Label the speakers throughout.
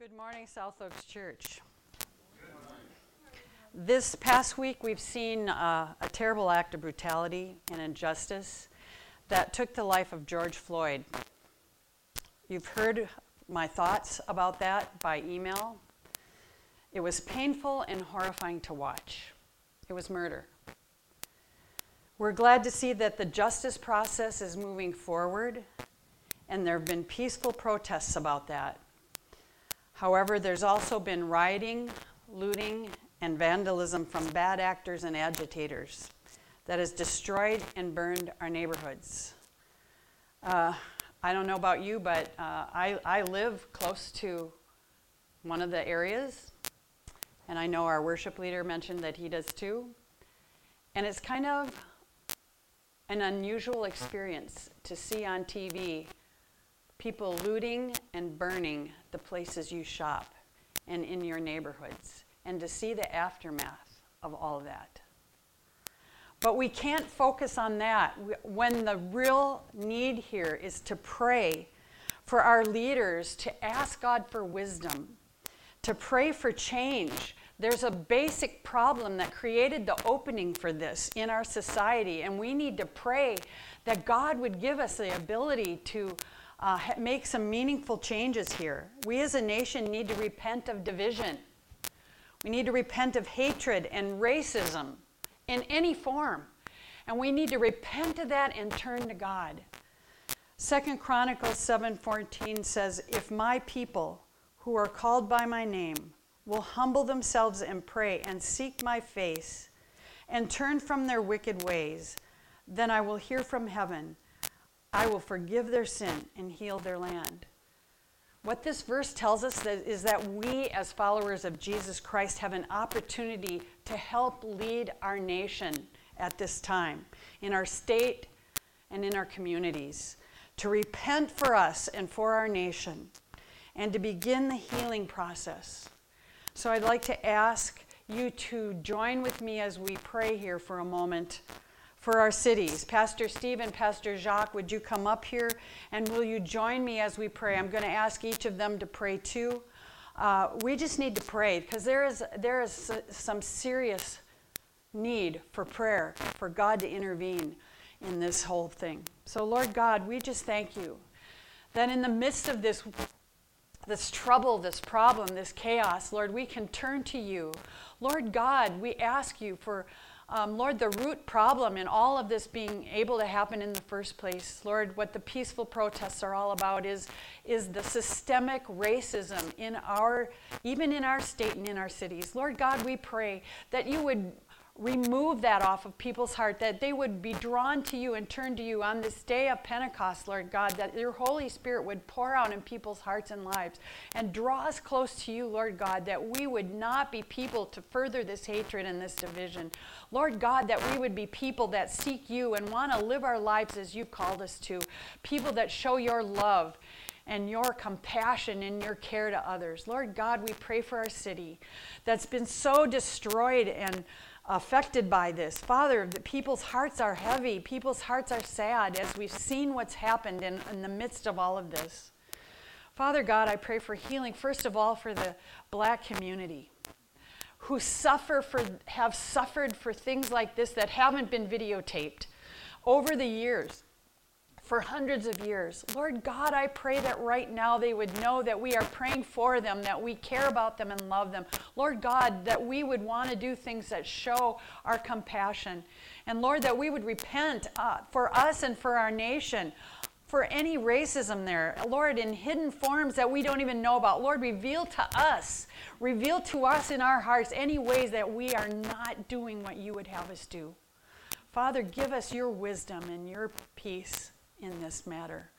Speaker 1: Good morning, South Oaks Church. This past week, we've seen uh, a terrible act of brutality and injustice that took the life of George Floyd. You've heard my thoughts about that by email. It was painful and horrifying to watch. It was murder. We're glad to see that the justice process is moving forward, and there have been peaceful protests about that. However, there's also been rioting, looting, and vandalism from bad actors and agitators that has destroyed and burned our neighborhoods. Uh, I don't know about you, but uh, I, I live close to one of the areas, and I know our worship leader mentioned that he does too. And it's kind of an unusual experience to see on TV people looting and burning the places you shop and in your neighborhoods, and to see the aftermath of all that. But we can't focus on that when the real need here is to pray for our leaders to ask God for wisdom, to pray for change. There's a basic problem that created the opening for this in our society, and we need to pray that God would give us the ability to uh, make some meaningful changes here. We as a nation need to repent of division. We need to repent of hatred and racism in any form. And we need to repent of that and turn to God. Second Chronicles 7:14 says, "If my people who are called by my name will humble themselves and pray and seek my face and turn from their wicked ways, then I will hear from heaven. I will forgive their sin and heal their land." What this verse tells us is that we, as followers of Jesus Christ, have an opportunity to help lead our nation at this time in our state and in our communities, to repent for us and for our nation, and to begin the healing process. So I'd like to ask you to join with me as we pray here for a moment for our cities. Pastor Steve and Pastor Jacques, would you come up here and will you join me as we pray? I'm going to ask each of them to pray too. Uh, we just need to pray because there is, there is some serious need for prayer, for God to intervene in this whole thing. So, Lord God, we just thank you that in the midst of this, this trouble, this problem, this chaos, Lord, we can turn to you. Lord God, we ask you for um, Lord, the root problem in all of this being able to happen in the first place, Lord, what the peaceful protests are all about is, is the systemic racism in our, even in our state and in our cities. Lord God, we pray that you would remove that off of people's heart, that they would be drawn to you and turn to you on this day of Pentecost, Lord God, that your Holy Spirit would pour out in people's hearts and lives and draw us close to you, Lord God, that we would not be people to further this hatred and this division. Lord God, that we would be people that seek you and want to live our lives as you've called us to, people that show your love and your compassion and your care to others. Lord God, we pray for our city that's been so destroyed and affected by this. Father, the people's hearts are heavy, people's hearts are sad as we've seen what's happened in, in the midst of all of this. Father God, I pray for healing, first of all, for the black community who suffer for, have suffered for things like this that haven't been videotaped over the years for hundreds of years. Lord God, I pray that right now they would know that we are praying for them, that we care about them and love them. Lord God, that we would want to do things that show our compassion. And Lord, that we would repent uh, for us and for our nation for any racism there. Lord, in hidden forms that we don't even know about. Lord, reveal to us, reveal to us in our hearts any ways that we are not doing what you would have us do. Father, give us your wisdom and your peace in this matter.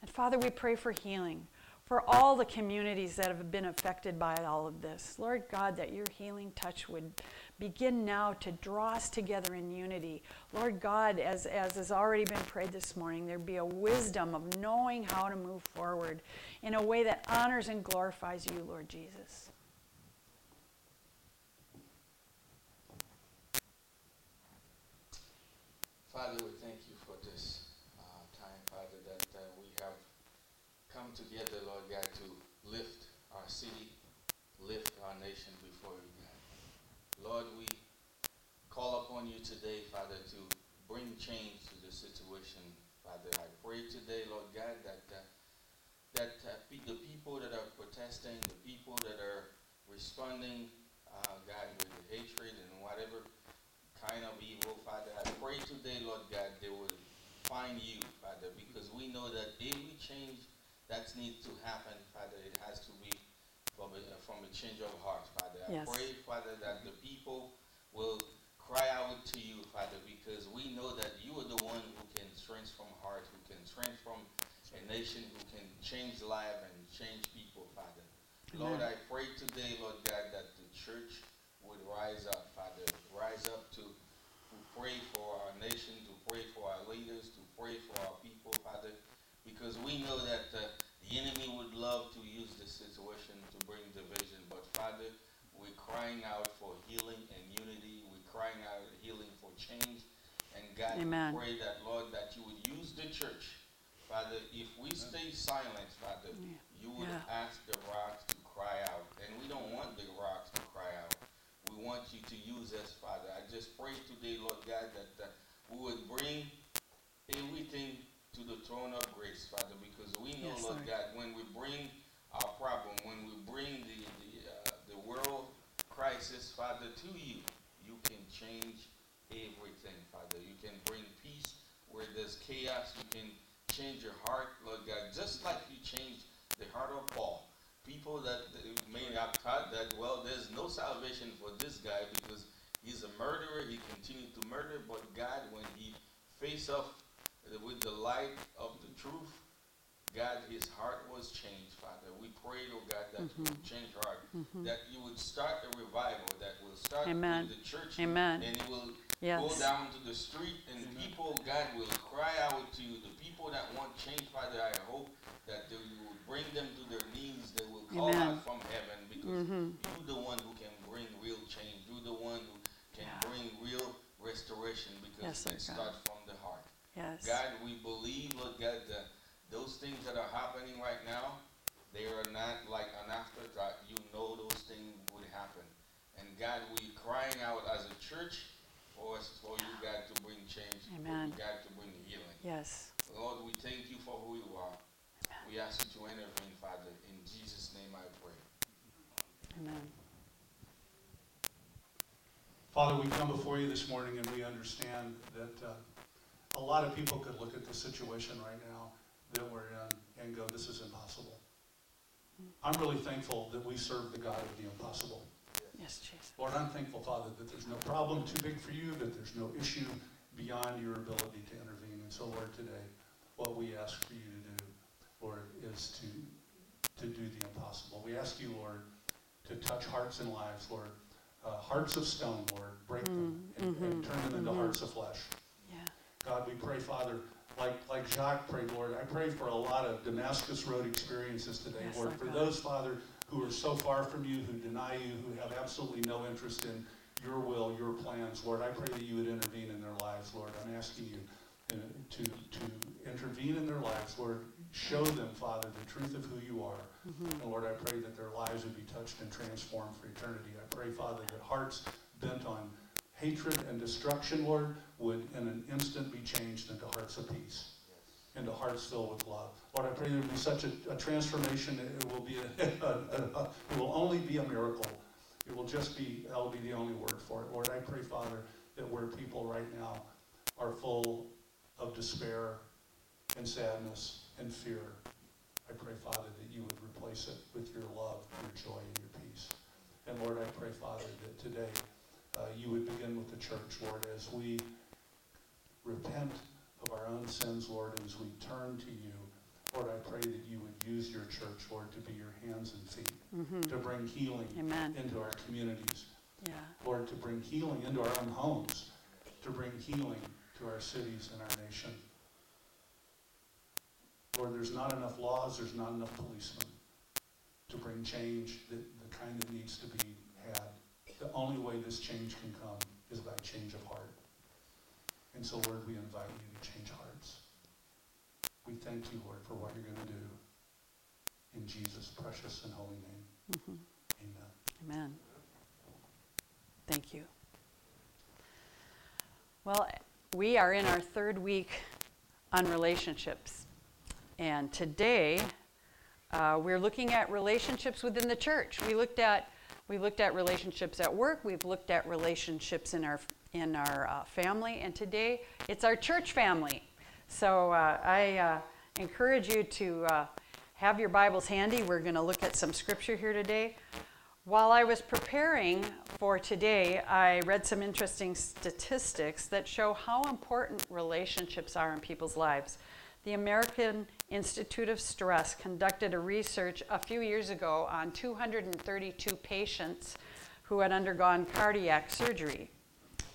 Speaker 1: And Father, we pray for healing for all the communities that have been affected by all of this. Lord God, that your healing touch would begin now to draw us together in unity. Lord God, as, as has already been prayed this morning, there be a wisdom of knowing how to move forward in a way that honors and glorifies you, Lord Jesus.
Speaker 2: Father, we thank you come together, Lord God, to lift our city nation before you, God. Lord, we upon you today, Father, to bring change to the situation, Father. I pray today, Lord God, that uh, that uh, the people that are protesting, the people that are responding, uh, God, with hatred and whatever kind of evil, Father, I pray today, Lord God, they will find you, Father, because we know that every change that needs to happen, Father, it has to be from a, from a change of heart, Father. I
Speaker 1: Yes.
Speaker 2: pray, Father, that the people will cry out to you, Father, because we know that you are the one who can transform heart, who can transform a nation, who can change life and change people, Father. Lord, I pray today, Lord God, that the church would rise up, Father, rise up to, to pray for our nation, to pray for our leaders, to pray for our people, Father, because we know that uh, the enemy would love to use this situation to bring division. But Father, we're crying out for healing and unity. We're crying out healing for change. And God,
Speaker 1: Amen.
Speaker 2: we pray that, Lord, that you would use the church. Father, if we stay silent, Father, you would
Speaker 1: Yeah.
Speaker 2: ask the rocks to cry out. And we don't want the rocks to cry out. We want you to use us, Father. I just pray today, Lord God, that uh, we would bring everything to the throne of grace, Father, because we know,
Speaker 1: Yes,
Speaker 2: Lord. God, when we bring our problem, when we bring the the, uh, the world crisis, Father, to you can change everything, Father. You can bring peace where there's chaos. You can change your heart, Lord God, just like you changed the heart of Paul. People that may have thought that, well, there's no salvation for this guy because he's a murderer. He continued to murder, but God, when he faced off with the light of the truth, God, his heart was changed, Father. We pray, oh God, that you would mm-hmm. change heart, mm-hmm. that you would start a revival, that will start
Speaker 1: Amen.
Speaker 2: in the church,
Speaker 1: Amen.
Speaker 2: and it will
Speaker 1: Yes.
Speaker 2: go down to the street, and people, God, will cry out to you. The people that want change, Father, I hope that they, you will bring them to their knees. They will call
Speaker 1: Amen.
Speaker 2: out from heaven because mm-hmm. you're the one who can bring real change. You're the one who can
Speaker 1: Yeah.
Speaker 2: bring real restoration because
Speaker 1: Yes,
Speaker 2: it starts from the heart.
Speaker 1: Yes.
Speaker 2: God, we believe, Lord God, that those things that are happening right now, they are not like an afterthought. You know those things would happen. And God, we crying out as a church for us, for you, God, to bring change,
Speaker 1: Amen.
Speaker 2: for you, God, to bring healing.
Speaker 1: Yes.
Speaker 2: Lord, we thank you for who you are. We ask you to intervene, Father. In Jesus' name I pray.
Speaker 1: Amen.
Speaker 3: Father, we come before you this morning and we understand that uh, a lot of people could look at the situation right now that we're in and go, this is impossible. I'm really thankful that we serve the God of the impossible.
Speaker 1: Yes, Jesus.
Speaker 3: Lord, I'm thankful, Father, that there's no problem too big for you, that there's no issue beyond your ability to intervene. And so, Lord, today, what we ask for you to do, Lord, is to, to do the impossible. We ask you, Lord, to touch hearts and lives, Lord. Uh, hearts of stone, Lord, break them mm, and, and mm-hmm, turn them into mm-hmm. hearts of flesh.
Speaker 1: Yeah.
Speaker 3: God, we pray, Father, like, like Jacques prayed, Lord, I pray for a lot of Damascus Road experiences today,
Speaker 1: Yes,
Speaker 3: Lord. For
Speaker 1: God.
Speaker 3: those, Father, who are so far from you, who deny you, who have absolutely no interest in your will, your plans, Lord, I pray that you would intervene in their lives, Lord. I'm asking you uh, to, to intervene in their lives, Lord. Show them, Father, the truth of who you are.
Speaker 1: Mm-hmm.
Speaker 3: And Lord, I pray that their lives would be touched and transformed for eternity. I pray, Father, that hearts bent on hatred and destruction, Lord, would in an instant be changed into hearts of peace, into hearts filled with love. Lord, I pray there would be such a, a transformation. It will be a, a, it will only be a miracle. It will just be that will be the only word for it. Lord, I pray, Father, that where people right now are full of despair and sadness and fear, I pray, Father, that you would replace it with your love, your joy, and your peace. And Lord, I pray, Father, that today uh, you would begin with the church, Lord, as we repent of our own sins, Lord, and as we turn to you. Lord, I pray that you would use your church, Lord, to be your hands and feet,
Speaker 1: Mm-hmm.
Speaker 3: to bring healing
Speaker 1: Amen.
Speaker 3: into our communities.
Speaker 1: Yeah.
Speaker 3: Lord, to bring healing into our own homes, to bring healing to our cities and our nation. Lord, there's not enough laws, there's not enough policemen to bring change, the, the kind that needs to be the only way this change can come is by change of heart. And so, Lord, we invite you to change hearts. We thank you, Lord, for what you're going to do. In Jesus' precious and holy name.
Speaker 1: Mm-hmm.
Speaker 3: Amen.
Speaker 1: Amen. Thank you. Well, we are in our third week on relationships. And today, uh, we're looking at relationships within the church. We looked at we looked at relationships at work. We've looked at relationships in our in our uh, family, and today it's our church family. So uh, I uh, encourage you to uh, have your Bibles handy. We're going to look at some scripture here today. While I was preparing for today, I read some interesting statistics that show how important relationships are in people's lives. The American Institute of Stress conducted a research a few years ago on 232 patients who had undergone cardiac surgery.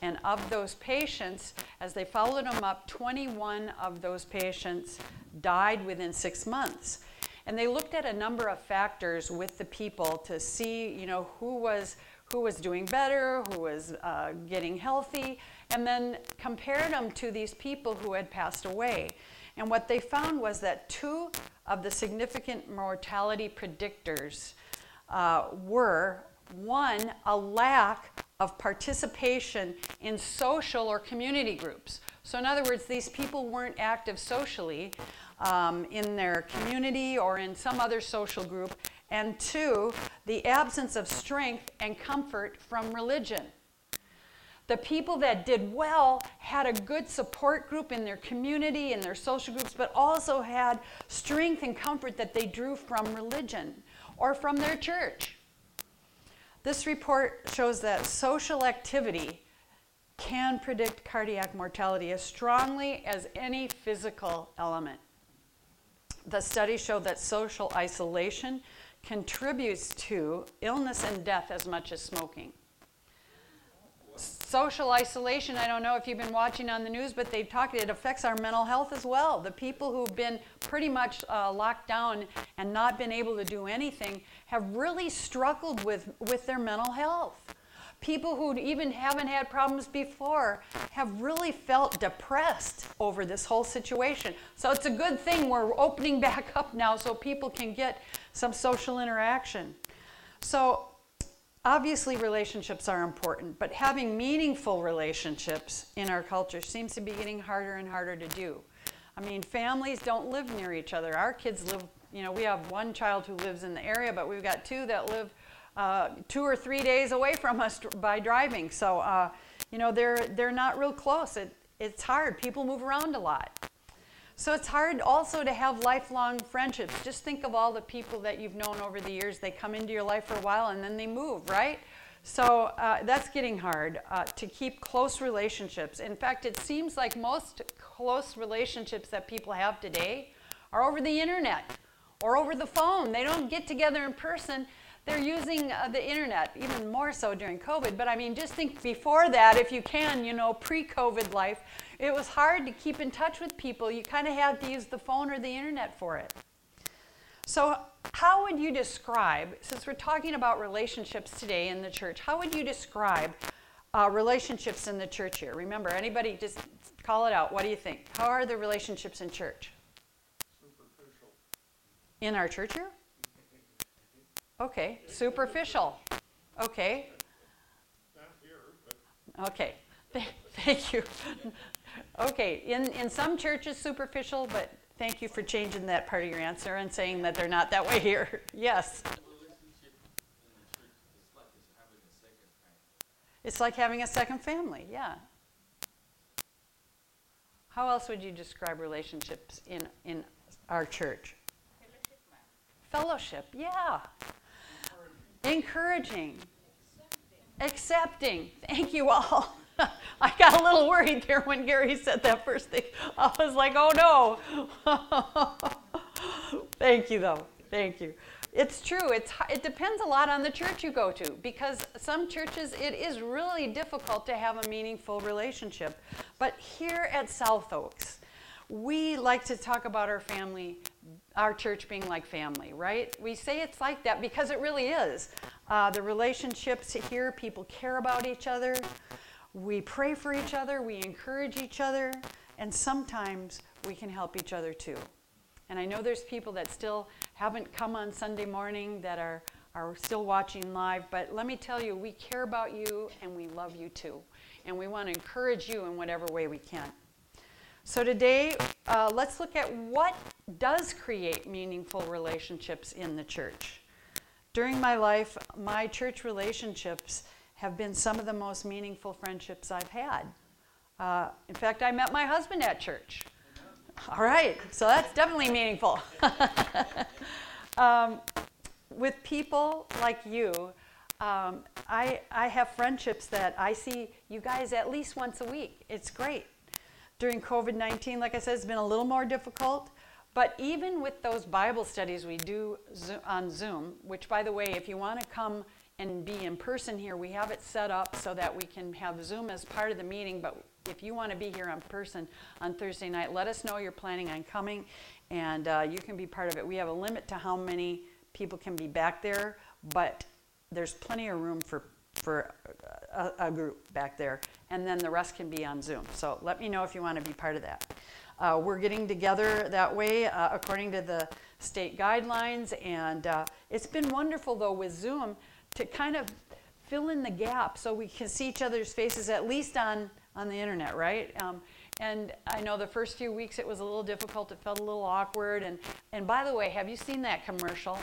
Speaker 1: And of those patients, as they followed them up, 21 of those patients died within six months. And they looked at a number of factors with the people to see, you know, who was who was doing better, who was uh, getting healthy, and then compared them to these people who had passed away. And what they found was that two of the significant mortality predictors uh, were one, a lack of participation in social or community groups. So, in other words, these people weren't active socially um, in their community or in some other social group. And two, the absence of strength and comfort from religion. The people that did well had a good support group in their community, and their social groups, but also had strength and comfort that they drew from religion or from their church. This report shows that social activity can predict cardiac mortality as strongly as any physical element. The study showed that social isolation contributes to illness and death as much as smoking social isolation, I don't know if you've been watching on the news, but they've talked, it affects our mental health as well. The people who've been pretty much uh, locked down and not been able to do anything have really struggled with, with their mental health. People who even haven't had problems before have really felt depressed over this whole situation. So it's a good thing we're opening back up now so people can get some social interaction. So Obviously, relationships are important, but having meaningful relationships in our culture seems to be getting harder and harder to do. I mean, families don't live near each other. Our kids live, you know, we have one child who lives in the area, but we've got two that live uh, two or three days away from us by driving. So, uh, you know, they're, they're not real close. It, it's hard. People move around a lot. So it's hard also to have lifelong friendships. Just think of all the people that you've known over the years. They come into your life for a while and then they move, right? So uh, that's getting hard uh, to keep close relationships. In fact, it seems like most close relationships that people have today are over the internet or over the phone. They don't get together in person. They're using uh, the internet, even more so during COVID. But I mean, just think before that, if you can, you know, pre COVID life, it was hard to keep in touch with people. You kind of had to use the phone or the internet for it. So, how would you describe, since we're talking about relationships today in the church, how would you describe uh, relationships in the church here? Remember, anybody just call it out. What do you think? How are the relationships in church? Superficial. In our church here? Okay, superficial. Okay. Not here. Okay, thank you. Okay, in, in some churches, superficial, but thank you for changing that part of your answer and saying that they're not that way here. Yes. It's like having a second family, yeah. How else would you describe relationships in, in our church? Fellowship, yeah. Encouraging. Accepting. Thank you all. I got a little worried there when Gary said that first thing. I was like, oh no. Thank you, though. Thank you. It's true. It's, it depends a lot on the church you go to because some churches it is really difficult to have a meaningful relationship. But here at South Oaks, we like to talk about our family, our church being like family, right? We say it's like that because it really is. Uh, the relationships here, people care about each other. We pray for each other, we encourage each other, and sometimes we can help each other too. And I know there's people that still haven't come on Sunday morning that are, are still watching live, but let me tell you, we care about you and we love you too. and we want to encourage you in whatever way we can. So today, uh, let's look at what does create meaningful relationships in the church. During my life, my church relationships have been some of the most meaningful friendships I've had. Uh, in fact, I met my husband at church. All right, so that's definitely meaningful. um, with people like you, um, I, I have friendships that I see you guys at least once a week. It's great during COVID 19, like I said, it's been a little more difficult. But even with those Bible studies we do on Zoom, which, by the way, if you want to come and be in person here, we have it set up so that we can have Zoom as part of the meeting. But if you want to be here in person on Thursday night, let us know you're planning on coming and uh, you can be part of it. We have a limit to how many people can be back there, but there's plenty of room for for a, a, group back there, and then the rest can be on Zoom. So let me know if you want to be part of that. Uh, we're getting together that way uh, according to the state guidelines, and uh, it's been wonderful though with Zoom to kind of fill in the gap so we can see each other's faces at least on on the internet, right? Um, and I know the first few weeks it was a little difficult. It felt a little awkward. And and by the way, have you seen that commercial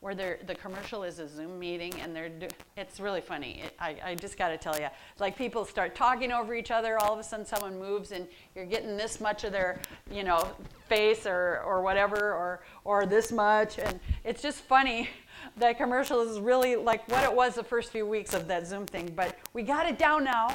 Speaker 1: where the commercial is a Zoom meeting and they're do, it's really funny. It, I, I just got to tell you, like people start talking over each other. All of a sudden, someone moves and you're getting this much of their, you know, face or or whatever or or this much, and it's just funny. That commercial is really like what it was the first few weeks of that Zoom thing, but we got it down now,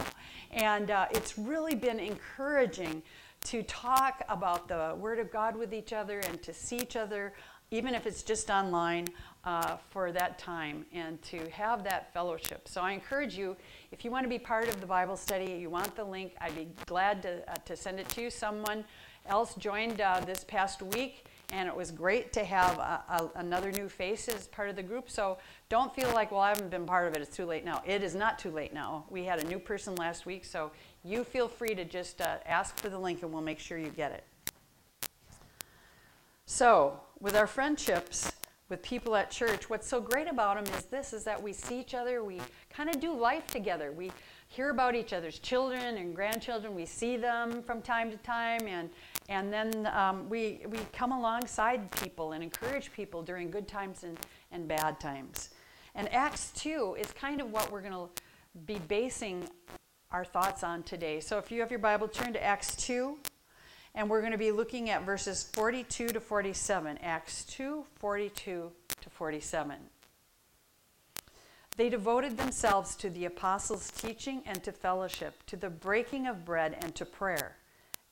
Speaker 1: and uh, it's really been encouraging to talk about the Word of God with each other and to see each other even if it's just online, uh, for that time and to have that fellowship. So I encourage you, if you want to be part of the Bible study, you want the link, I'd be glad to, uh, to send it to you. Someone else joined uh, this past week, and it was great to have a, a, another new face as part of the group. So don't feel like, well, I haven't been part of it, it's too late now. It is not too late now. We had a new person last week, so you feel free to just uh, ask for the link and we'll make sure you get it. So, with our friendships, with people at church, what's so great about them is this is that we see each other, we kind of do life together. We hear about each other's children and grandchildren, we see them from time to time, and, and then um, we, we come alongside people and encourage people during good times and, and bad times. And Acts 2 is kind of what we're going to be basing our thoughts on today. So if you have your Bible, turn to Acts 2. And we're going to be looking at verses 42 to 47, Acts 2 42 to 47. They devoted themselves to the apostles' teaching and to fellowship, to the breaking of bread and to prayer.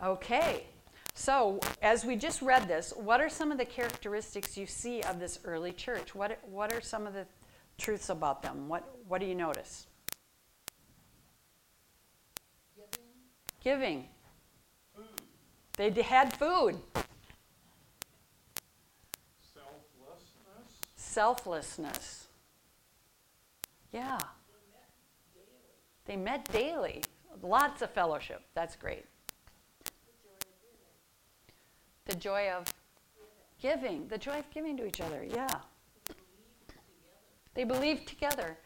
Speaker 1: Okay, so as we just read this, what are some of the characteristics you see of this early church? What, what are some of the truths about them? What, what do you notice? Giving. Food. They had food.
Speaker 3: Selflessness.
Speaker 1: Selflessness. Yeah. They met daily. Lots of fellowship. That's great. The joy of giving. The joy of giving to each other. Yeah. They believed together.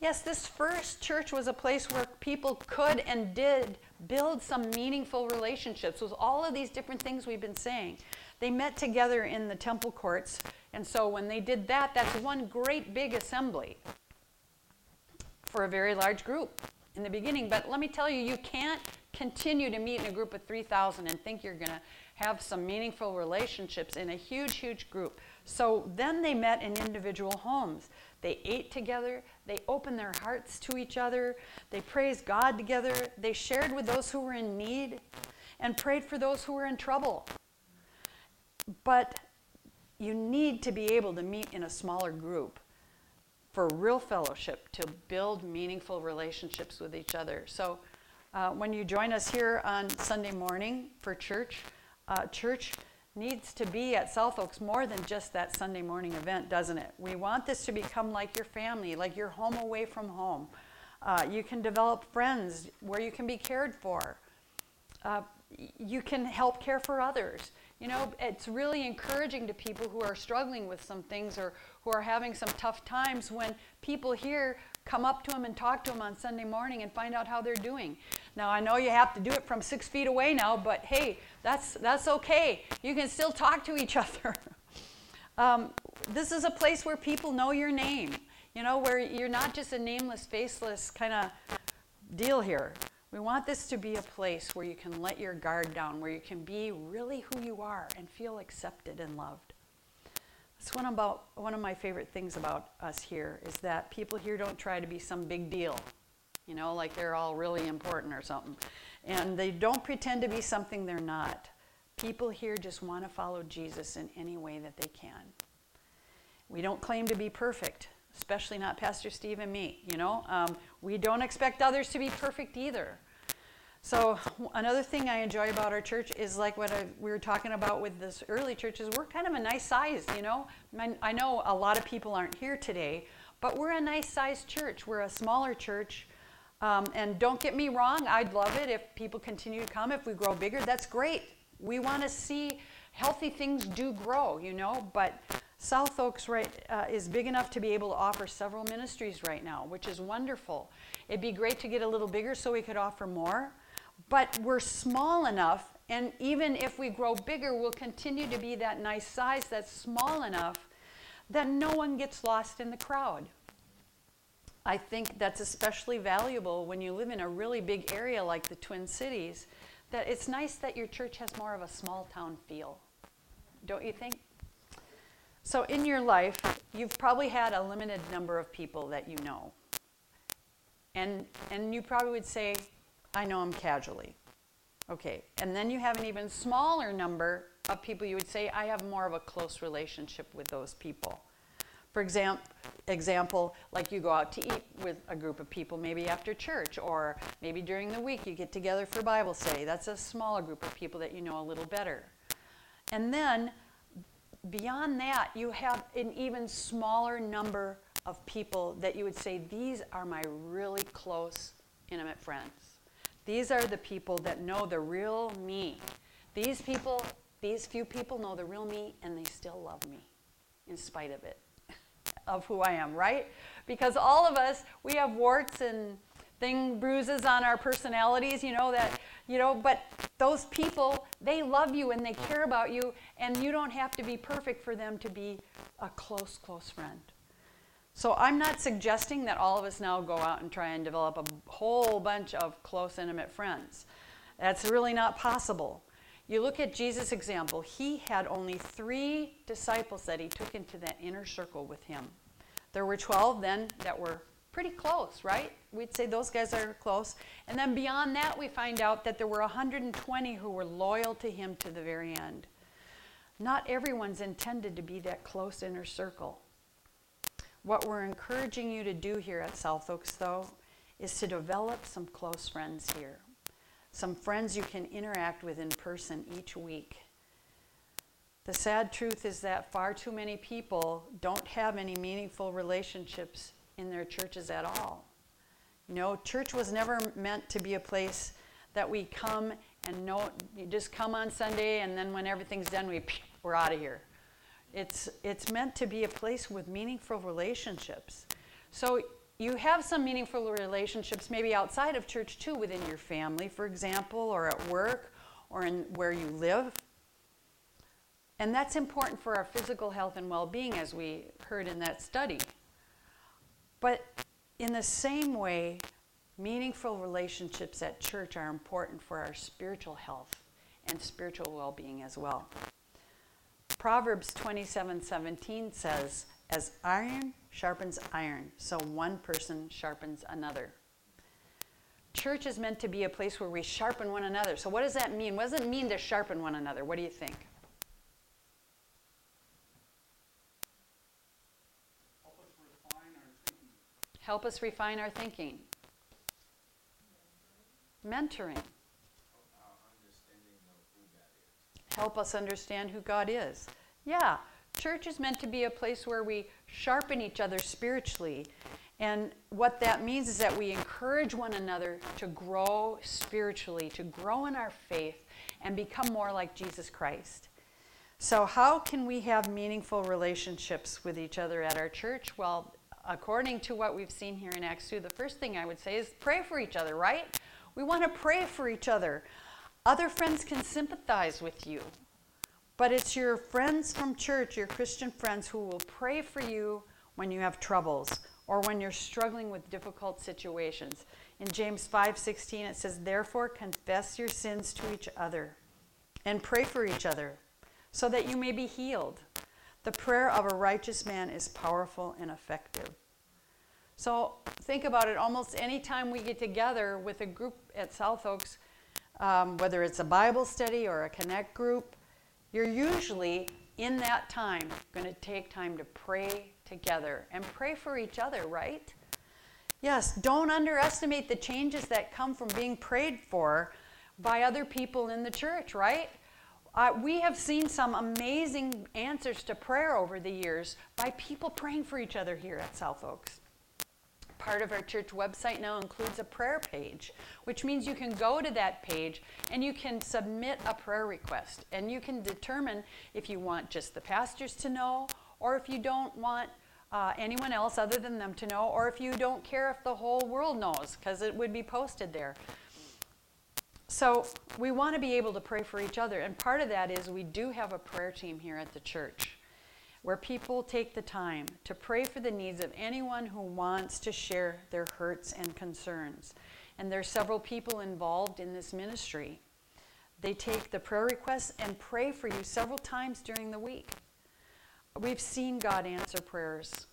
Speaker 1: Yes, this first church was a place where people could and did build some meaningful relationships with all of these different things we've been saying. They met together in the temple courts, and so when they did that, that's one great big assembly for a very large group in the beginning. But let me tell you, you can't continue to meet in a group of 3,000 and think you're going to have some meaningful relationships in a huge, huge group. So then they met in individual homes. They ate together, they opened their hearts to each other, they praised God together, they shared with those who were in need, and prayed for those who were in trouble. But you need to be able to meet in a smaller group for real fellowship, to build meaningful relationships with each other. So, uh, when you join us here on Sunday morning for church, uh, church needs to be at South Oaks more than just that Sunday morning event, doesn't it? We want this to become like your family, like your home away from home. Uh, you can develop friends where you can be cared for. Uh, you can help care for others. You know, it's really encouraging to people who are struggling with some things or who are having some tough times when people here come up to them and talk to them on Sunday morning and find out how they're doing. Now, I know you have to do it from six feet away now, but hey, that's, that's okay. You can still talk to each other. um, this is a place where people know your name, you know, where you're not just a nameless, faceless kind of deal here. We want this to be a place where you can let your guard down, where you can be really who you are and feel accepted and loved. That's one about one of my favorite things about us here is that people here don't try to be some big deal, you know, like they're all really important or something. And they don't pretend to be something they're not. People here just want to follow Jesus in any way that they can. We don't claim to be perfect, especially not Pastor Steve and me, you know. Um, we don't expect others to be perfect either. So another thing I enjoy about our church is like what I, we were talking about with this early church is we're kind of a nice size, you know. I know a lot of people aren't here today, but we're a nice sized church. We're a smaller church. Um, and don't get me wrong, I'd love it if people continue to come. If we grow bigger, that's great. We want to see healthy things do grow, you know. But South Oaks right, uh, is big enough to be able to offer several ministries right now, which is wonderful. It'd be great to get a little bigger so we could offer more. But we're small enough, and even if we grow bigger, we'll continue to be that nice size that's small enough that no one gets lost in the crowd. I think that's especially valuable when you live in a really big area like the Twin Cities, that it's nice that your church has more of a small town feel. Don't you think? So, in your life, you've probably had a limited number of people that you know. And, and you probably would say, I know them casually. Okay, and then you have an even smaller number of people you would say, I have more of a close relationship with those people. For example, example, like you go out to eat with a group of people, maybe after church, or maybe during the week you get together for Bible study. That's a smaller group of people that you know a little better. And then beyond that, you have an even smaller number of people that you would say, these are my really close, intimate friends. These are the people that know the real me. These people, these few people know the real me and they still love me in spite of it, of who I am, right? Because all of us, we have warts and thing bruises on our personalities, you know, that, you know, but those people, they love you and they care about you, and you don't have to be perfect for them to be a close, close friend. So I'm not suggesting that all of us now go out and try and develop a whole bunch of close, intimate friends. That's really not possible. You look at Jesus' example, he had only three disciples that he took into that inner circle with him. There were 12 then that were pretty close, right? We'd say those guys are close. And then beyond that, we find out that there were 120 who were loyal to him to the very end. Not everyone's intended to be that close inner circle. What we're encouraging you to do here at South Oaks, though, is to develop some close friends here. Some friends you can interact with in person each week. The sad truth is that far too many people don't have any meaningful relationships in their churches at all. You know, church was never meant to be a place that we come and know, you just come on Sunday and then when everything's done, we, we're out of here. It's, it's meant to be a place with meaningful relationships. So you have some meaningful relationships maybe outside of church too, within your family, for example, or at work, or in where you live. And that's important for our physical health and well being, as we heard in that study. But in the same way, meaningful relationships at church are important for our spiritual health and spiritual well being as well. Proverbs 27 17 says, As iron sharpens iron, so one person sharpens another. Church is meant to be a place where we sharpen one another. So, what does that mean? What does it mean to sharpen one another? What do you think?
Speaker 3: Help us refine our
Speaker 1: Help us refine our thinking. Mentoring. Help us understand who God is. Yeah, church is meant to be a place where we sharpen each other spiritually. And what that means is that we encourage one another to grow spiritually, to grow in our faith, and become more like Jesus Christ. So, how can we have meaningful relationships with each other at our church? Well, according to what we've seen here in Acts 2, the first thing I would say is pray for each other, right? We want to pray for each other. Other friends can sympathize with you, but it's your friends from church, your Christian friends, who will pray for you when you have troubles or when you're struggling with difficult situations. In James 5:16 it says, "Therefore confess your sins to each other and pray for each other." so that you may be healed. The prayer of a righteous man is powerful and effective. So think about it almost any time we get together with a group at South Oaks, um, whether it's a Bible study or a Connect group, you're usually in that time going to take time to pray together and pray for each other, right? Yes, don't underestimate the changes that come from being prayed for by other people in the church, right? Uh, we have seen some amazing answers to prayer over the years by people praying for each other here at South Oaks. Part of our church website now includes a prayer page, which means you can go to that page and you can submit a prayer request. And you can determine if you want just the pastors to know or if you don't want uh, anyone else other than them to know, or if you don't care if the whole world knows, because it would be posted there. So we want to be able to pray for each other. And part of that is we do have a prayer team here at the church where people take the time to pray for the needs of anyone who wants to share their hurts and concerns. And there are several people involved in this ministry. They take the prayer requests and pray for you several times during the week. We've seen God answer prayers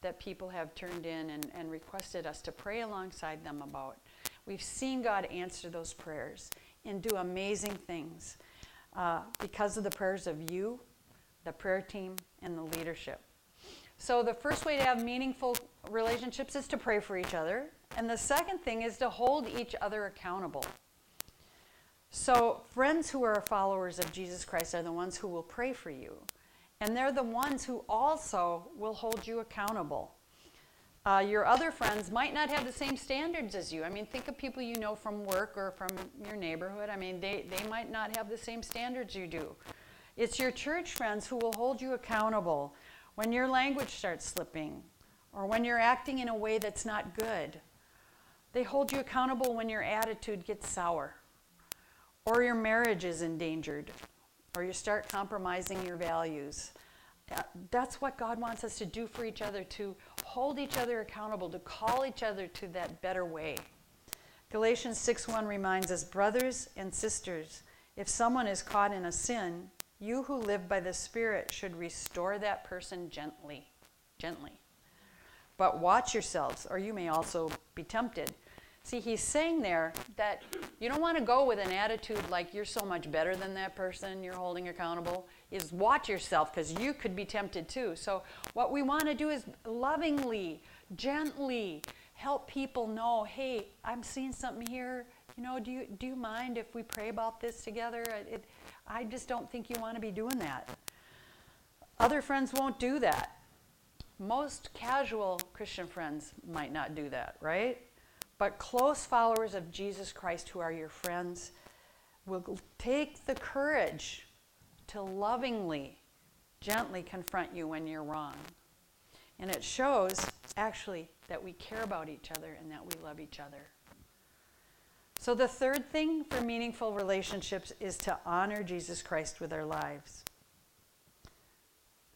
Speaker 1: that people have turned in and, and requested us to pray alongside them about. We've seen God answer those prayers and do amazing things uh, because of the prayers of you, the prayer team, and the leadership. So, the first way to have meaningful relationships is to pray for each other. And the second thing is to hold each other accountable. So, friends who are followers of Jesus Christ are the ones who will pray for you. And they're the ones who also will hold you accountable. Uh, your other friends might not have the same standards as you. I mean, think of people you know from work or from your neighborhood. I mean, they, they might not have the same standards you do. It's your church friends who will hold you accountable when your language starts slipping or when you're acting in a way that's not good. They hold you accountable when your attitude gets sour or your marriage is endangered or you start compromising your values. Uh, that's what God wants us to do for each other to hold each other accountable, to call each other to that better way. Galatians 6:1 reminds us, brothers and sisters, if someone is caught in a sin, you who live by the Spirit should restore that person gently, gently. But watch yourselves, or you may also be tempted. See, he's saying there that you don't want to go with an attitude like you're so much better than that person you're holding accountable. Is watch yourself because you could be tempted too. So, what we want to do is lovingly, gently help people know hey, I'm seeing something here. You know, do you, do you mind if we pray about this together? It, I just don't think you want to be doing that. Other friends won't do that. Most casual Christian friends might not do that, right? But close followers of Jesus Christ who are your friends will take the courage to lovingly, gently confront you when you're wrong. And it shows, actually, that we care about each other and that we love each other. So, the third thing for meaningful relationships is to honor Jesus Christ with our lives.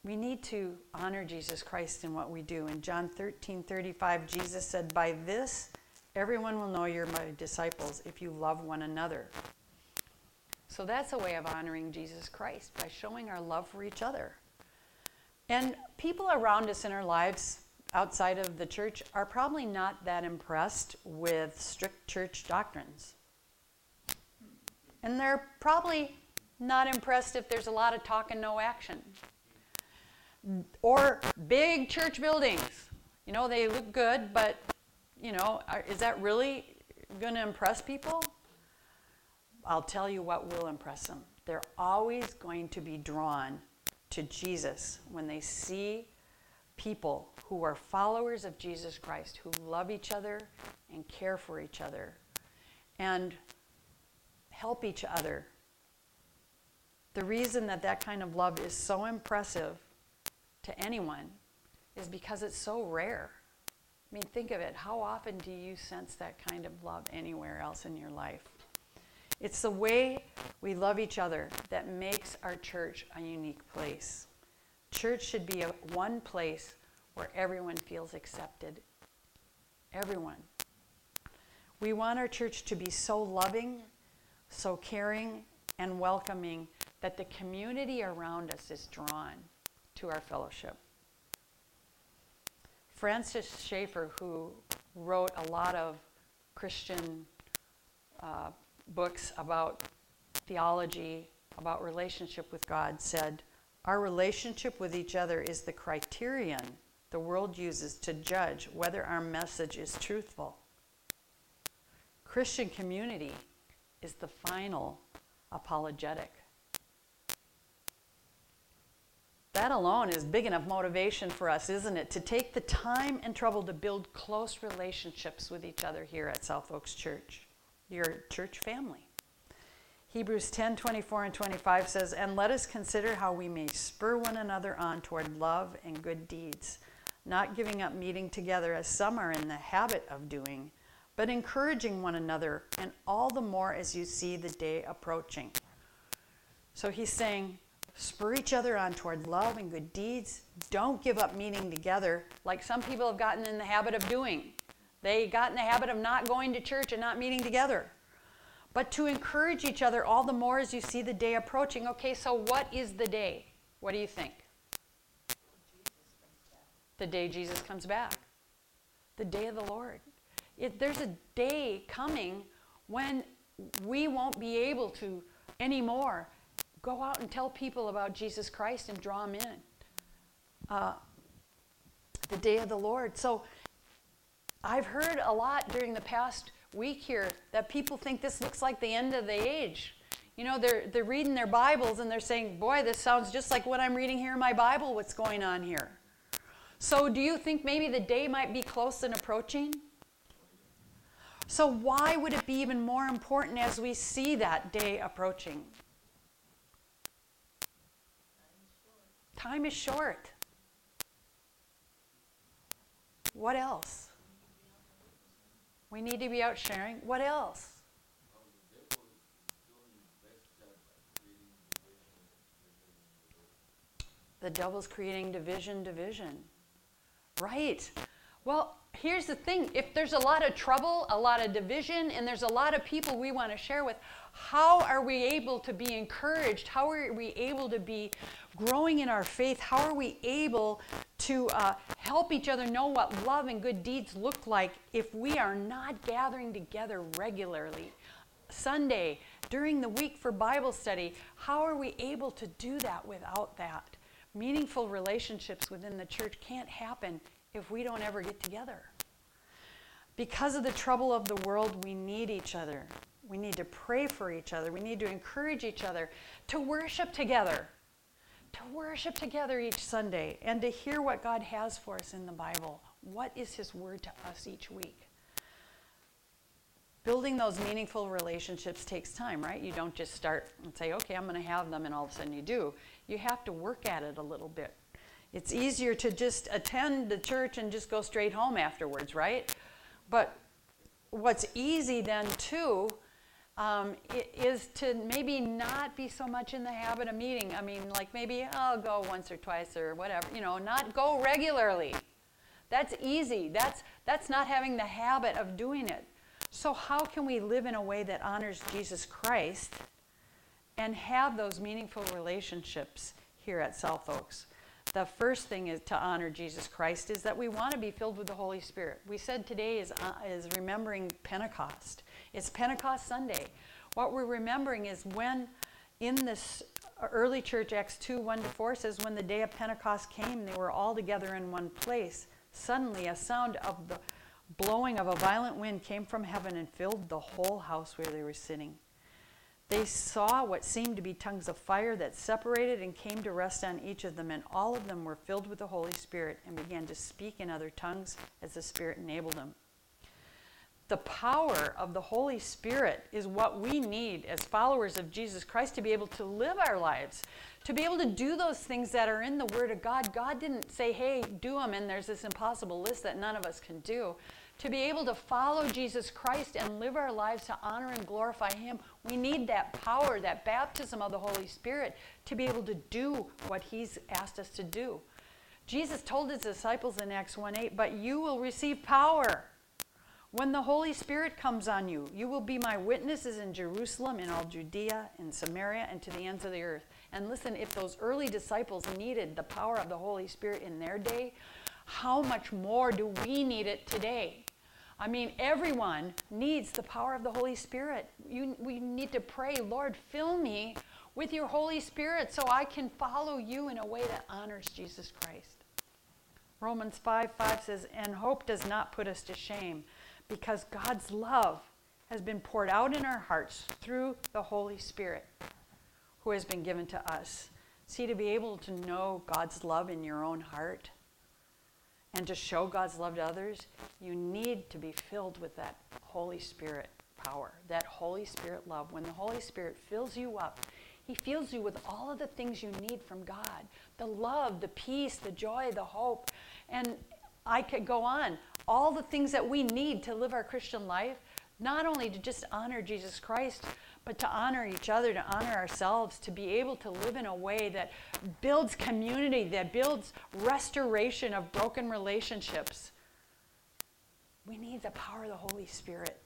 Speaker 1: We need to honor Jesus Christ in what we do. In John 13 35, Jesus said, By this Everyone will know you're my disciples if you love one another. So that's a way of honoring Jesus Christ by showing our love for each other. And people around us in our lives outside of the church are probably not that impressed with strict church doctrines. And they're probably not impressed if there's a lot of talk and no action. Or big church buildings You know, they look good, but, you know, is that really going to impress people? I'll tell you what will impress them. They're always going to be drawn to Jesus when they see people who are followers of Jesus Christ, who love each other and care for each other and help each other. The reason that that kind of love is so impressive to anyone is because it's so rare. I mean, think of it. How often do you sense that kind of love anywhere else in your life? It's the way we love each other that makes our church a unique place. Church should be a, one place where everyone feels accepted. Everyone. We want our church to be so loving, so caring, and welcoming that the community around us is drawn to our fellowship. Francis Schaeffer, who wrote a lot of Christian uh, books about theology, about relationship with God, said, Our relationship with each other is the criterion the world uses to judge whether our message is truthful. Christian community is the final apologetic. That alone is big enough motivation for us, isn't it? To take the time and trouble to build close relationships with each other here at South Oaks Church, your church family. Hebrews 10 24 and 25 says, And let us consider how we may spur one another on toward love and good deeds, not giving up meeting together as some are in the habit of doing, but encouraging one another, and all the more as you see the day approaching. So he's saying, spur each other on toward love and good deeds. Don't give up meeting together like some people have gotten in the habit of doing. They got in the habit of not going to church and not meeting together. But to encourage each other all the more as you see the day approaching. Okay, so what is the day? What do you think? The day Jesus comes back. The day of the Lord. It, there's a day coming when we won't be able to anymore Go out and tell people about Jesus Christ and draw them in. Uh, the day of the Lord. So I've heard a lot during the past week here that people think this looks like the end of the age. You know, they're, they're reading their Bibles and they're saying, Boy, this sounds just like what I'm reading here in my Bible, what's going on here. So, do you think maybe the day might be close and approaching? So, why would it be even more important as we see that day approaching? Time is short. What else? We need to be out sharing. What else? The devil's creating division, division. Right. Well, here's the thing if there's a lot of trouble, a lot of division, and there's a lot of people we want to share with, how are we able to be encouraged? How are we able to be growing in our faith, how are we able to uh, help each other know what love and good deeds look like if we are not gathering together regularly? Sunday, during the week for Bible study, how are we able to do that without that? Meaningful relationships within the church can't happen if we don't ever get together. Because of the trouble of the world, we need each other. We need to pray for each other. We need to encourage each other to worship together to worship together each Sunday and to hear what God has for us in the Bible. What is His word to us each week? Building those meaningful relationships takes time, right? You don't just start and say, okay, I'm going to have them, and all of a sudden you do. You have to work at it a little bit. It's easier to just attend the church and just go straight home afterwards, right? But what's easy then, too, um, is to maybe not be so much in the habit of meeting. I mean, like maybe I'll go once or twice or whatever, you know, not go regularly. That's easy. That's, that's not having the habit of doing it. So, how can we live in a way that honors Jesus Christ and have those meaningful relationships here at South Oaks? The first thing is to honor Jesus Christ is that we want to be filled with the Holy Spirit. We said today is, uh, is remembering Pentecost. It's Pentecost Sunday. What we're remembering is when in this early church, Acts 2 1 to 4 says, when the day of Pentecost came, they were all together in one place. Suddenly, a sound of the blowing of a violent wind came from heaven and filled the whole house where they were sitting. They saw what seemed to be tongues of fire that separated and came to rest on each of them, and all of them were filled with the Holy Spirit and began to speak in other tongues as the Spirit enabled them. The power of the Holy Spirit is what we need as followers of Jesus Christ to be able to live our lives, to be able to do those things that are in the Word of God. God didn't say, hey, do them, and there's this impossible list that none of us can do. To be able to follow Jesus Christ and live our lives to honor and glorify Him, we need that power, that baptism of the Holy Spirit to be able to do what He's asked us to do. Jesus told His disciples in Acts 1 8, but you will receive power when the Holy Spirit comes on you, you will be my witnesses in Jerusalem, in all Judea, in Samaria, and to the ends of the earth. And listen, if those early disciples needed the power of the Holy Spirit in their day, how much more do we need it today? I mean, everyone needs the power of the Holy Spirit. You, we need to pray, Lord, fill me with your Holy Spirit so I can follow you in a way that honors Jesus Christ. Romans 5 5 says, And hope does not put us to shame because God's love has been poured out in our hearts through the Holy Spirit who has been given to us. See, to be able to know God's love in your own heart and to show God's love to others, you need to be filled with that Holy Spirit power, that Holy Spirit love. When the Holy Spirit fills you up, He fills you with all of the things you need from God the love, the peace, the joy, the hope. And I could go on all the things that we need to live our Christian life, not only to just honor Jesus Christ, but to honor each other, to honor ourselves, to be able to live in a way that builds community, that builds restoration of broken relationships. We need the power of the Holy Spirit.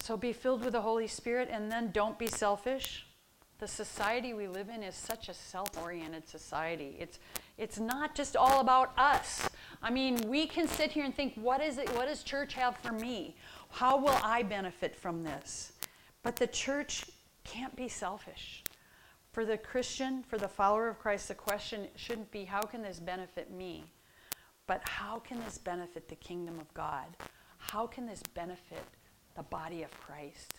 Speaker 1: So be filled with the Holy Spirit and then don't be selfish. The society we live in is such a self oriented society. It's, it's not just all about us. I mean, we can sit here and think, what is it? What does church have for me? How will I benefit from this? But the church can't be selfish. For the Christian, for the follower of Christ, the question shouldn't be, how can this benefit me? But how can this benefit the kingdom of God? How can this benefit the body of Christ?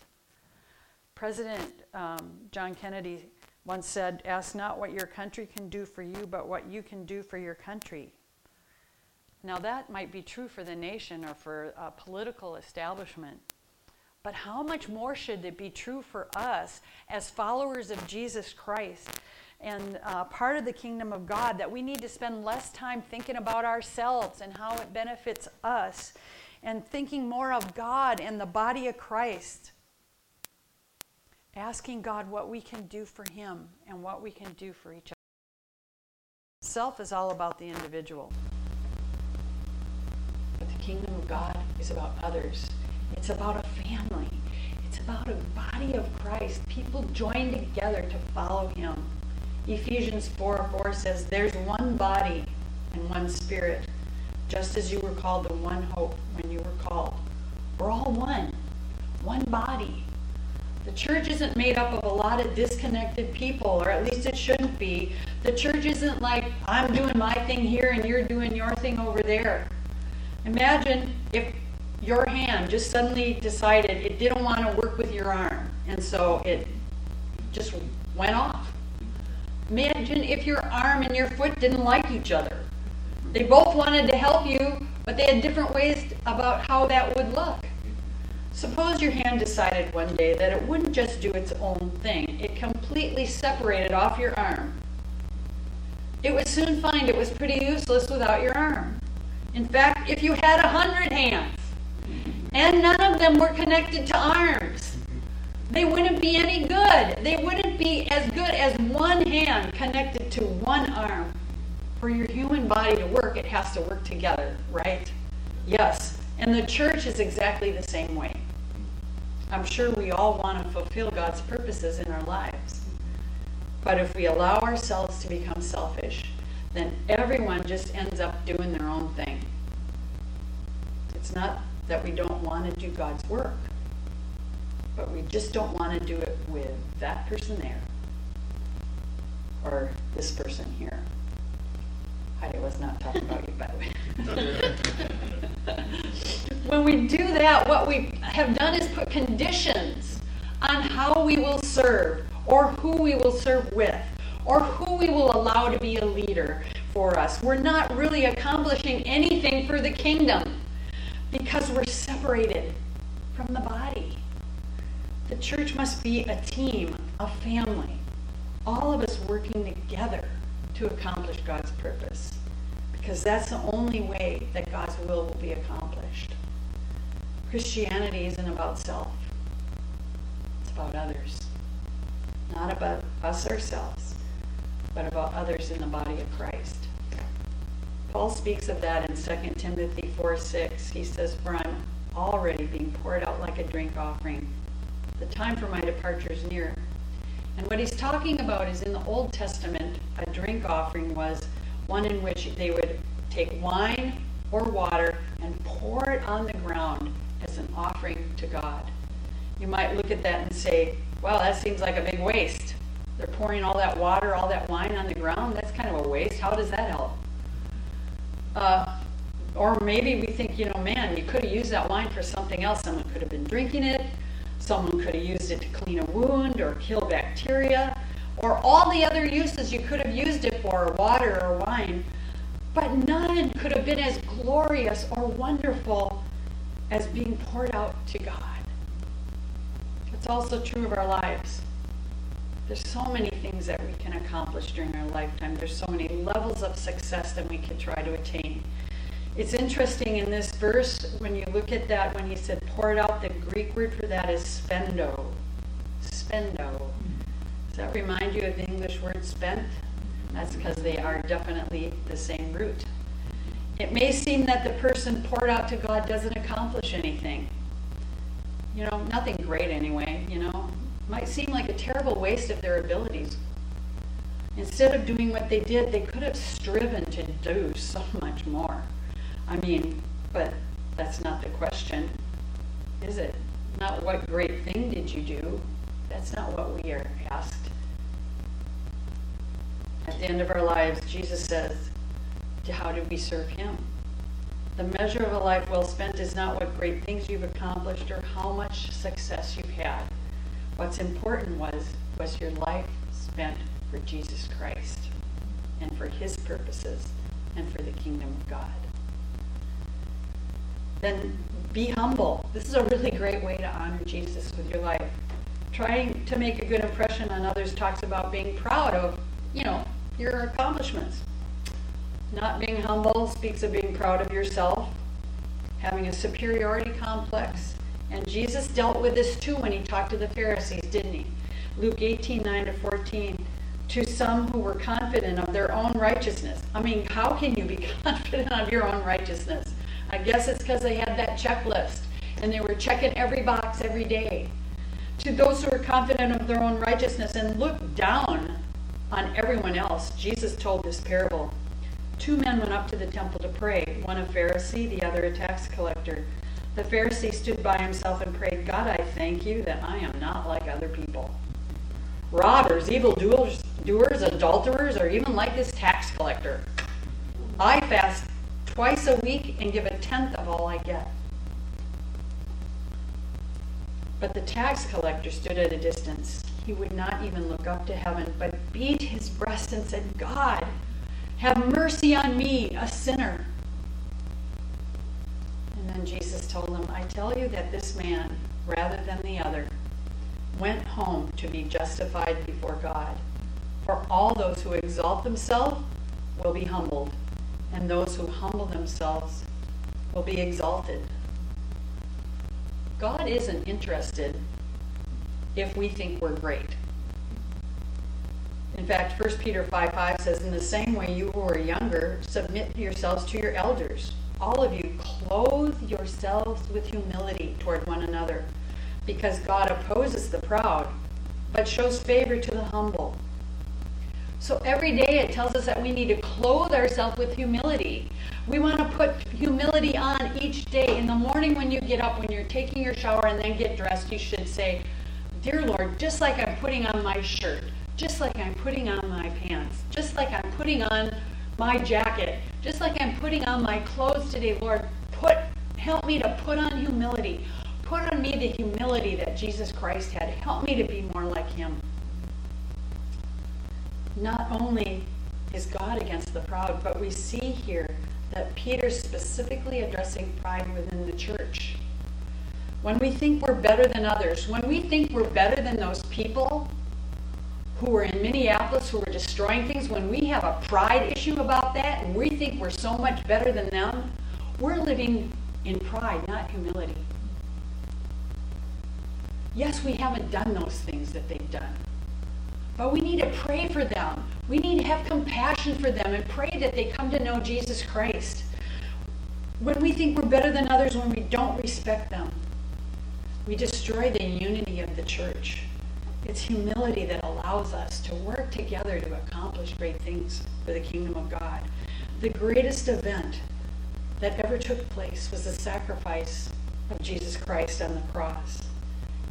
Speaker 1: President um, John Kennedy once said, Ask not what your country can do for you, but what you can do for your country. Now, that might be true for the nation or for a political establishment. But how much more should it be true for us as followers of Jesus Christ and uh, part of the kingdom of God that we need to spend less time thinking about ourselves and how it benefits us and thinking more of God and the body of Christ? Asking God what we can do for Him and what we can do for each other. Self is all about the individual. But the kingdom of God is about others. It's about a family. It's about a body of Christ, people joined together to follow Him. Ephesians 4 4 says, There's one body and one spirit, just as you were called to one hope when you were called. We're all one, one body. The church isn't made up of a lot of disconnected people, or at least it shouldn't be. The church isn't like, I'm doing my thing here and you're doing your thing over there. Imagine if your hand just suddenly decided it didn't want to work with your arm, and so it just went off. Imagine if your arm and your foot didn't like each other. They both wanted to help you, but they had different ways about how that would look. Suppose your hand decided one day that it wouldn't just do its own thing, it completely separated off your arm. It would soon find it was pretty useless without your arm. In fact, if you had a hundred hands and none of them were connected to arms, they wouldn't be any good. They wouldn't be as good as one hand connected to one arm. For your human body to work, it has to work together, right? Yes. And the church is exactly the same way. I'm sure we all want to fulfill God's purposes in our lives. But if we allow ourselves to become selfish, then everyone just ends up doing their own thing. It's not that we don't want to do God's work, but we just don't want to do it with that person there or this person here. I was not talking about you, by the way. when we do that, what we have done is put conditions on how we will serve, or who we will serve with, or who we will allow to be a leader for us. We're not really accomplishing anything for the kingdom because we're separated from the body. The church must be a team, a family, all of us working together to accomplish God's purpose because that's the only way that God's will will be accomplished. Christianity isn't about self, it's about others. Not about us ourselves, but about others in the body of Christ. Paul speaks of that in 2 Timothy 4 6. He says, For I'm already being poured out like a drink offering. The time for my departure is near. And what he's talking about is in the Old Testament, a drink offering was one in which they would take wine or water and pour it on the ground as an offering to God. You might look at that and say, well, that seems like a big waste. They're pouring all that water, all that wine on the ground. That's kind of a waste. How does that help? Uh, or maybe we think, you know, man, you could have used that wine for something else. Someone could have been drinking it. Someone could have used it to clean a wound or kill bacteria. Or all the other uses you could have used it for, water or wine. But none could have been as glorious or wonderful as being poured out to God. It's also true of our lives. There's so many things that we can accomplish during our lifetime. There's so many levels of success that we can try to attain. It's interesting in this verse, when you look at that, when he said poured out, the Greek word for that is spendo. Spendo. Does that remind you of the English word spent? That's because they are definitely the same root. It may seem that the person poured out to God doesn't accomplish anything. You know, nothing great anyway, you know might seem like a terrible waste of their abilities. Instead of doing what they did, they could have striven to do so much more. I mean, but that's not the question, is it? Not what great thing did you do? That's not what we are asked. At the end of our lives, Jesus says, How do we serve Him? The measure of a life well spent is not what great things you've accomplished or how much success you've had. What's important was, was your life spent for Jesus Christ and for his purposes and for the kingdom of God. Then be humble. This is a really great way to honor Jesus with your life. Trying to make a good impression on others talks about being proud of, you know, your accomplishments. Not being humble speaks of being proud of yourself, having a superiority complex, and Jesus dealt with this too when he talked to the Pharisees, didn't he? Luke 18, 9 to 14. To some who were confident of their own righteousness. I mean, how can you be confident of your own righteousness? I guess it's because they had that checklist and they were checking every box every day. To those who are confident of their own righteousness and look down on everyone else, Jesus told this parable. Two men went up to the temple to pray, one a Pharisee, the other a tax collector. The Pharisee stood by himself and prayed, God, I thank you that I am not like other people. Robbers, evildoers, doers, adulterers, or even like this tax collector. I fast twice a week and give a tenth of all I get. But the tax collector stood at a distance. He would not even look up to heaven, but beat his breast and said, God, have mercy on me, a sinner. And then Jesus told him, I tell you that this man, rather than the other, went home to be justified before God. For all those who exalt themselves will be humbled, and those who humble themselves will be exalted. God isn't interested if we think we're great. In fact, 1 Peter 5 5 says, In the same way you who are younger, submit yourselves to your elders all of you, clothe yourselves with humility toward one another, because God opposes the proud, but shows favor to the humble. So every day it tells us that we need to clothe ourselves with humility. We want to put humility on each day. In the morning when you get up, when you're taking your shower and then get dressed, you should say, Dear Lord, just like I'm putting on my shirt, just like I'm putting on my pants, just like I'm putting on my jacket, just like I'm putting on my clothes today, Lord, put help me to put on humility. Put on me the humility that Jesus Christ had. Help me to be more like him. Not only is God against the proud, but we see here that Peter's specifically addressing pride within the church. When we think we're better than others, when we think we're better than those people who were in Minneapolis who were destroying things, when we have a pride issue about that and we think we're so much better than them, we're living in pride, not humility. Yes, we haven't done those things that they've done. But we need to pray for them. We need to have compassion for them and pray that they come to know Jesus Christ. When we think we're better than others, when we don't respect them, we destroy the unity of the church. It's humility that allows us to work together to accomplish great things for the kingdom of God. The greatest event that ever took place was the sacrifice of Jesus Christ on the cross.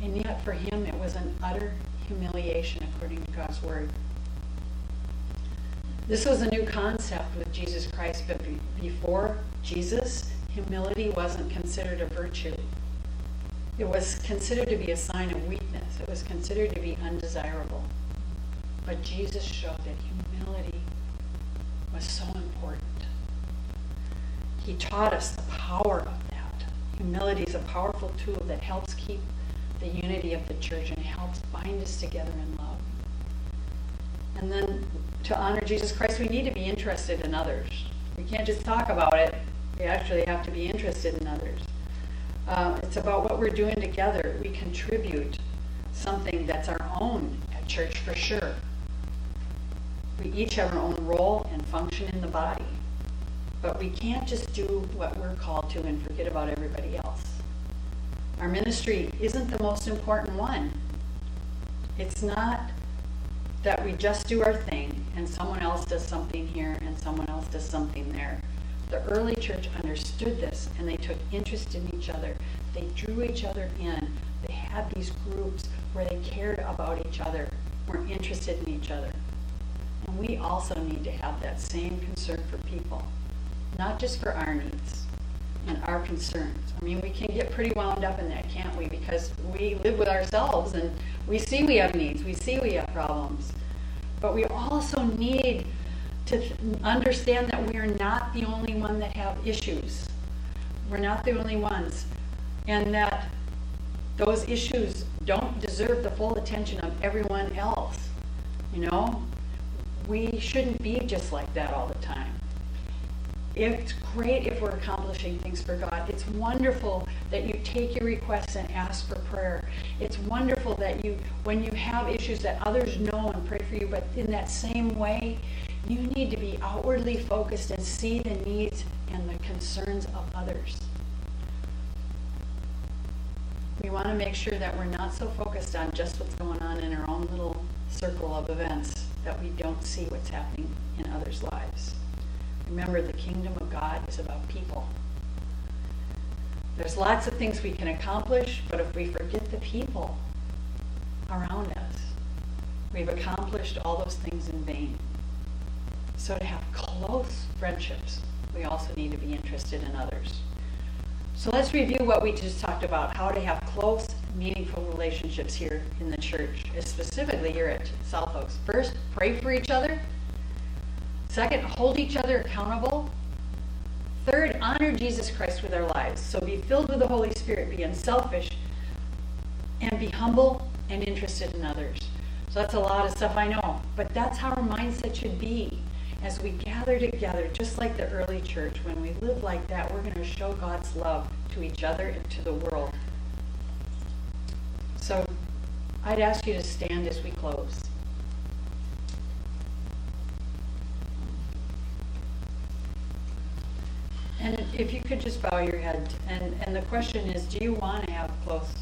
Speaker 1: And yet, for him, it was an utter humiliation according to God's word. This was a new concept with Jesus Christ, but be- before Jesus, humility wasn't considered a virtue. It was considered to be a sign of weakness, it was considered to be undesirable. But Jesus showed that humility was so important. He taught us the power of that. Humility is a powerful tool that helps keep the unity of the church and helps bind us together in love. And then to honor Jesus Christ, we need to be interested in others. We can't just talk about it, we actually have to be interested in others. Uh, it's about what we're doing together. We contribute something that's our own at church for sure. We each have our own role and function in the body. But we can't just do what we're called to and forget about everybody else. Our ministry isn't the most important one. It's not that we just do our thing and someone else does something here and someone else does something there. The early church understood this and they took interest in each other. They drew each other in. They had these groups where they cared about each other, were interested in each other. And we also need to have that same concern for people, not just for our needs and our concerns. I mean, we can get pretty wound up in that, can't we? Because we live with ourselves and we see we have needs, we see we have problems. But we also need to understand that we are not the only one that have issues. We're not the only ones. And that those issues don't deserve the full attention of everyone else. You know? We shouldn't be just like that all the time. It's great if we're accomplishing things for God. It's wonderful that you take your requests and ask for prayer. It's wonderful that you, when you have issues, that others know and pray for you. But in that same way, you need to be outwardly focused and see the needs and the concerns of others. We want to make sure that we're not so focused on just what's going on in our own little circle of events that we don't see what's happening in others' lives. Remember, the kingdom of God is about people. There's lots of things we can accomplish, but if we forget the people around us, we've accomplished all those things in vain. So, to have close friendships, we also need to be interested in others. So, let's review what we just talked about how to have close, meaningful relationships here in the church, specifically here at South Oaks. First, pray for each other. Second, hold each other accountable. Third, honor Jesus Christ with our lives. So be filled with the Holy Spirit, be unselfish, and be humble and interested in others. So that's a lot of stuff I know, but that's how our mindset should be as we gather together, just like the early church. When we live like that, we're going to show God's love to each other and to the world. So I'd ask you to stand as we close. And if you could just bow your head, and, and the question is, do you want to have close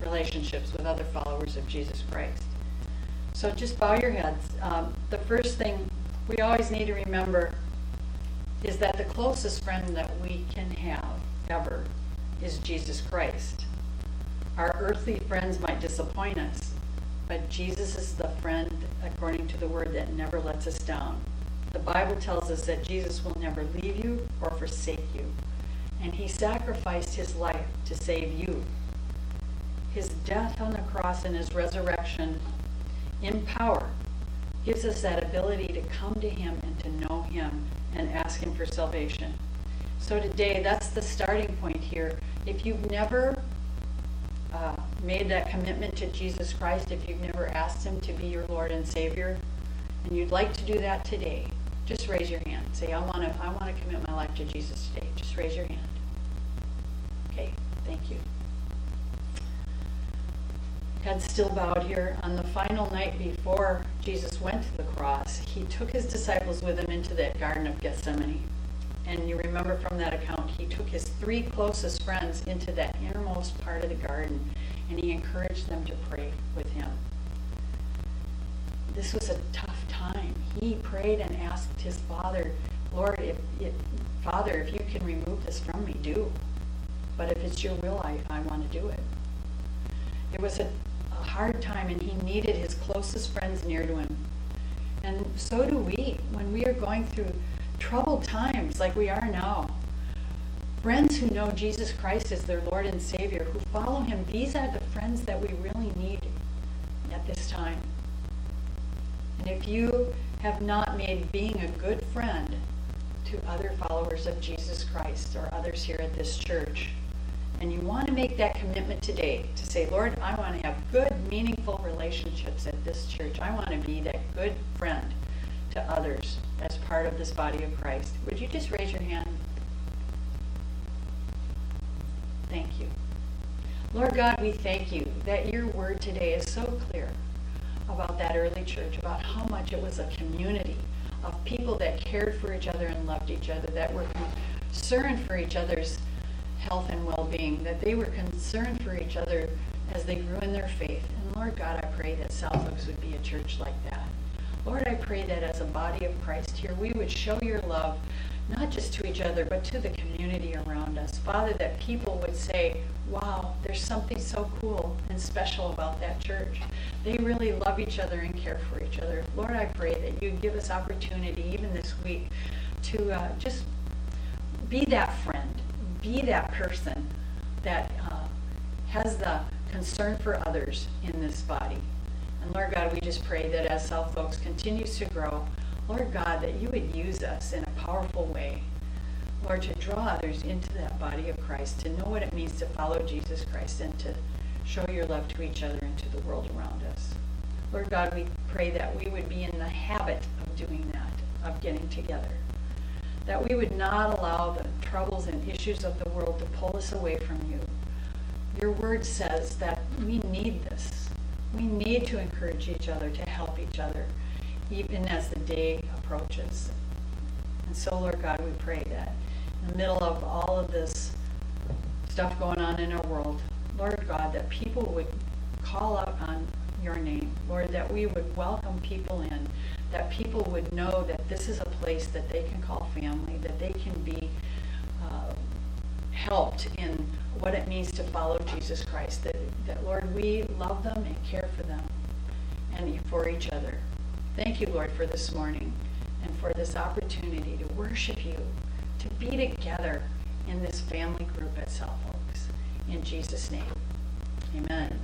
Speaker 1: relationships with other followers of Jesus Christ? So just bow your heads. Um, the first thing we always need to remember is that the closest friend that we can have ever is Jesus Christ. Our earthly friends might disappoint us, but Jesus is the friend, according to the word, that never lets us down. The Bible tells us that Jesus will never leave you or forsake you, and he sacrificed his life to save you. His death on the cross and his resurrection in power gives us that ability to come to him and to know him and ask him for salvation. So today, that's the starting point here. If you've never uh, made that commitment to Jesus Christ, if you've never asked him to be your Lord and Savior, and you'd like to do that today, just raise your hand. Say, I want to I want to commit my life to Jesus today. Just raise your hand. Okay, thank you. Head still bowed here. On the final night before Jesus went to the cross, he took his disciples with him into that Garden of Gethsemane. And you remember from that account, he took his three closest friends into that innermost part of the garden and he encouraged them to pray with him. This was a tough time. He prayed and asked his father, Lord, if, if Father, if you can remove this from me, do. But if it's your will, I, I want to do it. It was a, a hard time, and he needed his closest friends near to him. And so do we when we are going through troubled times like we are now. Friends who know Jesus Christ as their Lord and Savior, who follow him, these are the friends that we really need at this time. And if you have not made being a good friend to other followers of Jesus Christ or others here at this church, and you want to make that commitment today to say, Lord, I want to have good, meaningful relationships at this church. I want to be that good friend to others as part of this body of Christ. Would you just raise your hand? Thank you. Lord God, we thank you that your word today is so clear about that early church, about how much it was a community of people that cared for each other and loved each other, that were concerned for each other's health and well-being, that they were concerned for each other as they grew in their faith. And Lord God, I pray that South Oaks would be a church like that. Lord, I pray that as a body of Christ here, we would show your love, not just to each other, but to the community around us. Father, that people would say, wow, there's something so cool and special about that church. They really love each other and care for each other. Lord, I pray that you'd give us opportunity, even this week, to uh, just be that friend, be that person that uh, has the concern for others in this body. And Lord God, we just pray that as South Oaks continues to grow, Lord God, that you would use us in a powerful way. Lord, to draw others into that body of Christ, to know what it means to follow Jesus Christ and to show your love to each other and to the world around us. Lord God, we pray that we would be in the habit of doing that, of getting together. That we would not allow the troubles and issues of the world to pull us away from you. Your word says that we need this. We need to encourage each other, to help each other, even as the day approaches. And so, Lord God, we pray that in the middle of all of this stuff going on in our world, Lord God, that people would call out on your name. Lord, that we would welcome people in, that people would know that this is a place that they can call family, that they can be uh, helped in what it means to follow Jesus Christ. That, that, Lord, we love them and care for them and for each other. Thank you, Lord, for this morning and for this opportunity to worship you, to be together in this family group at South Oaks. In Jesus' name, amen.